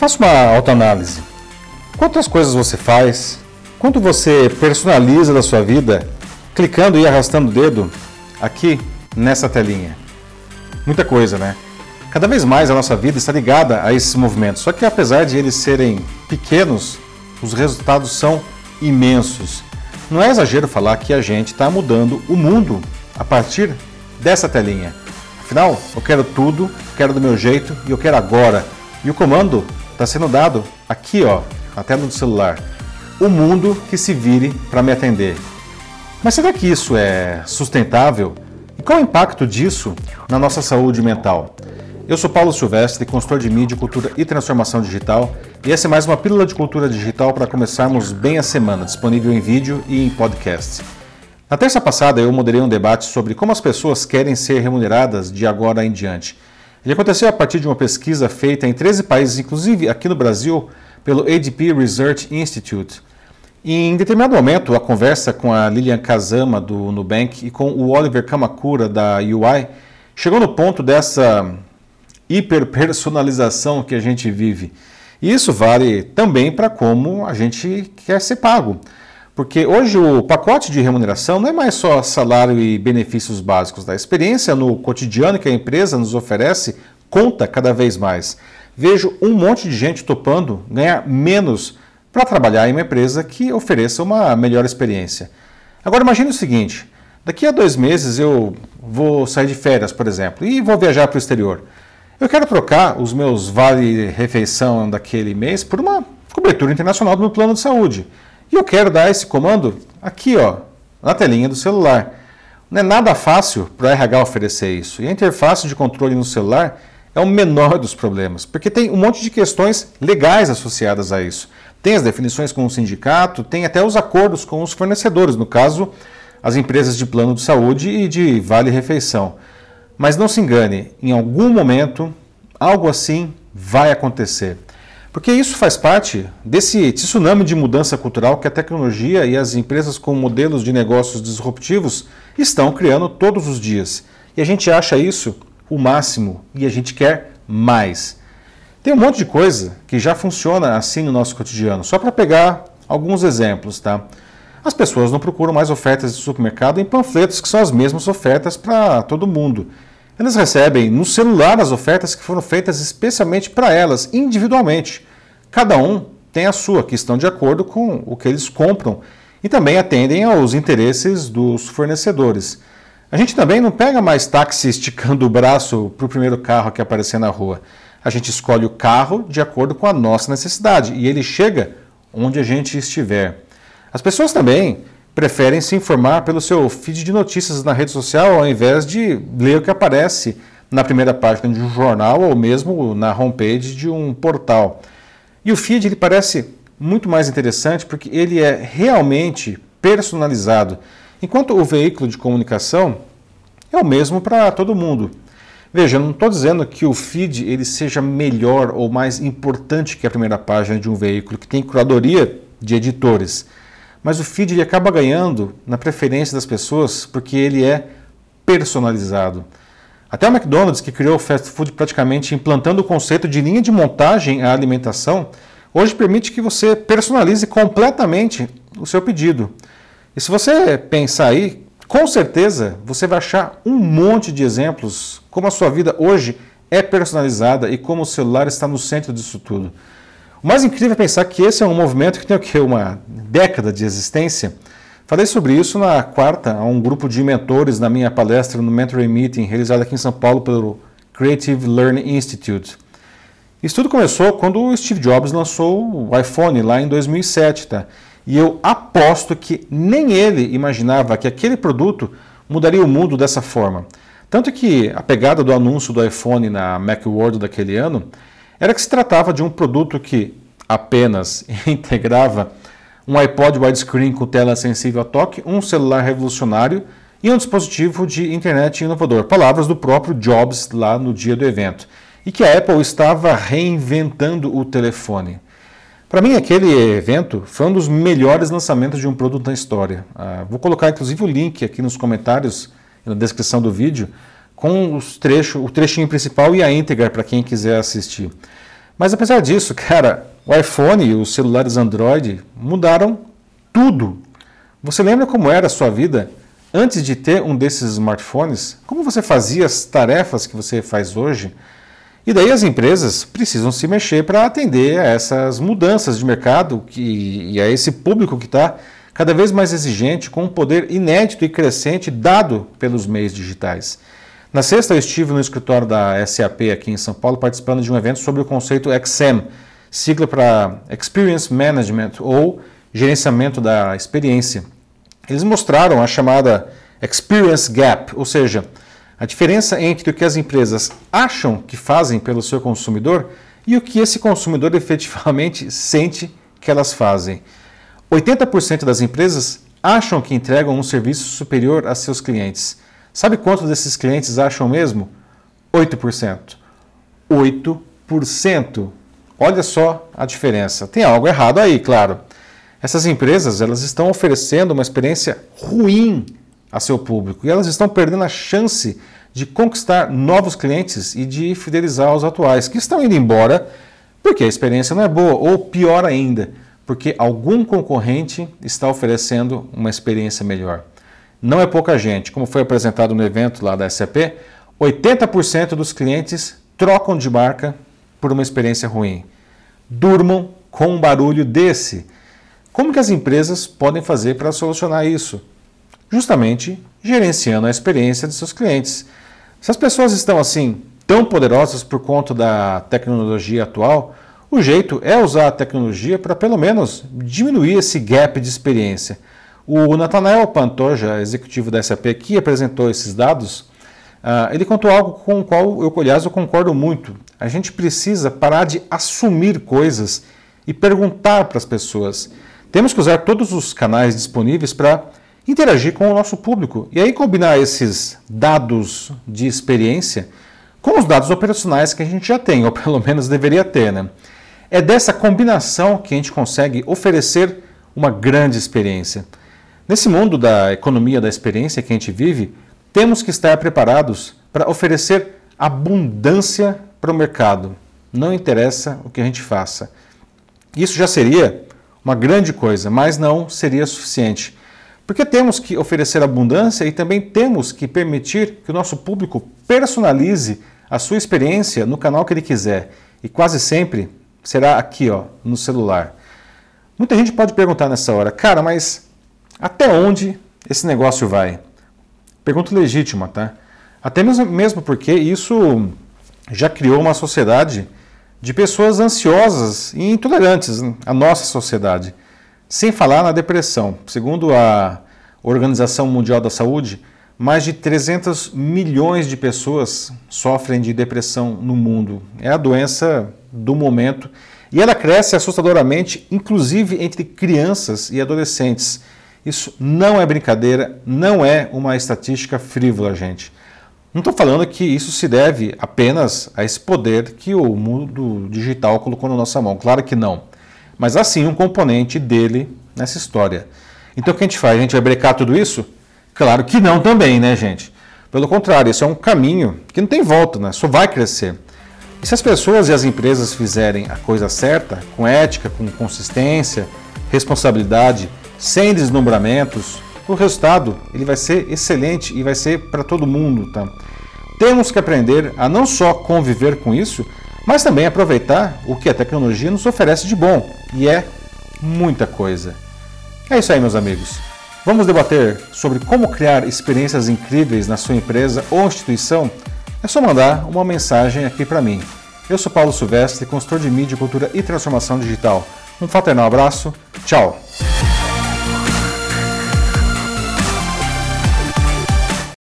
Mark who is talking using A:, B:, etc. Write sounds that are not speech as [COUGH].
A: Faça uma autoanálise. Quantas coisas você faz? Quanto você personaliza da sua vida clicando e arrastando o dedo aqui nessa telinha? Muita coisa, né? Cada vez mais a nossa vida está ligada a esses movimentos, só que apesar de eles serem pequenos, os resultados são imensos. Não é exagero falar que a gente está mudando o mundo a partir dessa telinha. Afinal, eu quero tudo, quero do meu jeito e eu quero agora. E o comando está sendo dado aqui, ó, na tela do celular. O mundo que se vire para me atender. Mas será que isso é sustentável? E qual o impacto disso na nossa saúde mental? Eu sou Paulo Silvestre, consultor de mídia, cultura e transformação digital, e essa é mais uma pílula de cultura digital para começarmos bem a semana, disponível em vídeo e em podcast. Na terça passada eu moderei um debate sobre como as pessoas querem ser remuneradas de agora em diante. Ele aconteceu a partir de uma pesquisa feita em 13 países, inclusive aqui no Brasil, pelo ADP Research Institute. Em determinado momento, a conversa com a Lilian Kazama, do Nubank, e com o Oliver Kamakura, da UI, chegou no ponto dessa hiperpersonalização que a gente vive. E isso vale também para como a gente quer ser pago. Porque hoje o pacote de remuneração não é mais só salário e benefícios básicos. A experiência no cotidiano que a empresa nos oferece conta cada vez mais. Vejo um monte de gente topando ganhar menos para trabalhar em uma empresa que ofereça uma melhor experiência. Agora imagine o seguinte: daqui a dois meses eu vou sair de férias, por exemplo, e vou viajar para o exterior. Eu quero trocar os meus vale-refeição daquele mês por uma cobertura internacional do meu plano de saúde. E eu quero dar esse comando aqui, ó, na telinha do celular. Não é nada fácil para o RH oferecer isso. E a interface de controle no celular é o menor dos problemas, porque tem um monte de questões legais associadas a isso. Tem as definições com o sindicato, tem até os acordos com os fornecedores, no caso, as empresas de plano de saúde e de vale-refeição. Mas não se engane, em algum momento algo assim vai acontecer. Porque isso faz parte desse tsunami de mudança cultural que a tecnologia e as empresas com modelos de negócios disruptivos estão criando todos os dias. E a gente acha isso o máximo e a gente quer mais. Tem um monte de coisa que já funciona assim no nosso cotidiano. Só para pegar alguns exemplos, tá? As pessoas não procuram mais ofertas de supermercado em panfletos que são as mesmas ofertas para todo mundo. Elas recebem no celular as ofertas que foram feitas especialmente para elas, individualmente. Cada um tem a sua, que estão de acordo com o que eles compram e também atendem aos interesses dos fornecedores. A gente também não pega mais táxi esticando o braço para o primeiro carro que aparecer na rua. A gente escolhe o carro de acordo com a nossa necessidade e ele chega onde a gente estiver. As pessoas também preferem se informar pelo seu feed de notícias na rede social ao invés de ler o que aparece na primeira página de um jornal ou mesmo na homepage de um portal. E o feed ele parece muito mais interessante porque ele é realmente personalizado, enquanto o veículo de comunicação é o mesmo para todo mundo. Veja, eu não estou dizendo que o feed ele seja melhor ou mais importante que a primeira página de um veículo que tem curadoria de editores, mas o feed ele acaba ganhando na preferência das pessoas porque ele é personalizado. Até o McDonald's, que criou o fast food praticamente implantando o conceito de linha de montagem à alimentação, hoje permite que você personalize completamente o seu pedido. E se você pensar aí, com certeza você vai achar um monte de exemplos como a sua vida hoje é personalizada e como o celular está no centro disso tudo. O mais incrível é pensar que esse é um movimento que tem o quê? Uma década de existência. Falei sobre isso na quarta a um grupo de mentores na minha palestra no Mentoring Meeting, realizada aqui em São Paulo pelo Creative Learning Institute. Isso tudo começou quando o Steve Jobs lançou o iPhone lá em 2007, tá? E eu aposto que nem ele imaginava que aquele produto mudaria o mundo dessa forma. Tanto que a pegada do anúncio do iPhone na Macworld daquele ano era que se tratava de um produto que apenas [LAUGHS] integrava um iPod widescreen com tela sensível a toque, um celular revolucionário e um dispositivo de internet inovador. Palavras do próprio Jobs lá no dia do evento. E que a Apple estava reinventando o telefone. Para mim, aquele evento foi um dos melhores lançamentos de um produto na história. Ah, vou colocar inclusive o link aqui nos comentários e na descrição do vídeo com os trechos, o trechinho principal e a íntegra para quem quiser assistir. Mas apesar disso, cara, o iPhone e os celulares Android mudaram tudo. Você lembra como era a sua vida antes de ter um desses smartphones? Como você fazia as tarefas que você faz hoje? E daí as empresas precisam se mexer para atender a essas mudanças de mercado que, e a esse público que está cada vez mais exigente, com um poder inédito e crescente dado pelos meios digitais. Na sexta, eu estive no escritório da SAP aqui em São Paulo participando de um evento sobre o conceito XM, sigla para Experience Management ou Gerenciamento da Experiência. Eles mostraram a chamada Experience Gap, ou seja, a diferença entre o que as empresas acham que fazem pelo seu consumidor e o que esse consumidor [LAUGHS] efetivamente sente que elas fazem. 80% das empresas acham que entregam um serviço superior a seus clientes. Sabe quantos desses clientes acham mesmo? 8%. 8%. Olha só a diferença. Tem algo errado aí, claro. Essas empresas elas estão oferecendo uma experiência ruim a seu público e elas estão perdendo a chance de conquistar novos clientes e de fidelizar os atuais, que estão indo embora porque a experiência não é boa, ou pior ainda, porque algum concorrente está oferecendo uma experiência melhor. Não é pouca gente, como foi apresentado no evento lá da SAP, 80% dos clientes trocam de marca por uma experiência ruim. Durmam com um barulho desse. Como que as empresas podem fazer para solucionar isso? Justamente gerenciando a experiência de seus clientes. Se as pessoas estão assim tão poderosas por conta da tecnologia atual, o jeito é usar a tecnologia para pelo menos diminuir esse gap de experiência. O Nathanael Pantoja, executivo da SAP, que apresentou esses dados, uh, ele contou algo com o qual eu, aliás, eu concordo muito. A gente precisa parar de assumir coisas e perguntar para as pessoas. Temos que usar todos os canais disponíveis para interagir com o nosso público e aí combinar esses dados de experiência com os dados operacionais que a gente já tem, ou pelo menos deveria ter. Né? É dessa combinação que a gente consegue oferecer uma grande experiência. Nesse mundo da economia da experiência que a gente vive, temos que estar preparados para oferecer abundância para o mercado. Não interessa o que a gente faça. Isso já seria uma grande coisa, mas não seria suficiente. Porque temos que oferecer abundância e também temos que permitir que o nosso público personalize a sua experiência no canal que ele quiser. E quase sempre será aqui, ó, no celular. Muita gente pode perguntar nessa hora, cara, mas até onde esse negócio vai? Pergunta legítima, tá? Até mesmo porque isso já criou uma sociedade de pessoas ansiosas e intolerantes, a nossa sociedade. Sem falar na depressão. Segundo a Organização Mundial da Saúde, mais de 300 milhões de pessoas sofrem de depressão no mundo. É a doença do momento e ela cresce assustadoramente, inclusive entre crianças e adolescentes. Isso não é brincadeira, não é uma estatística frívola, gente. Não estou falando que isso se deve apenas a esse poder que o mundo digital colocou na nossa mão. Claro que não. Mas há sim um componente dele nessa história. Então o que a gente faz? A gente vai brecar tudo isso? Claro que não também, né, gente? Pelo contrário, isso é um caminho que não tem volta, né? Só vai crescer. E se as pessoas e as empresas fizerem a coisa certa, com ética, com consistência, responsabilidade, sem deslumbramento, o resultado ele vai ser excelente e vai ser para todo mundo. Tá? Temos que aprender a não só conviver com isso, mas também aproveitar o que a tecnologia nos oferece de bom, e é muita coisa. É isso aí, meus amigos. Vamos debater sobre como criar experiências incríveis na sua empresa ou instituição? É só mandar uma mensagem aqui para mim. Eu sou Paulo Silvestre, consultor de mídia, cultura e transformação digital. Um fraternal abraço. Tchau!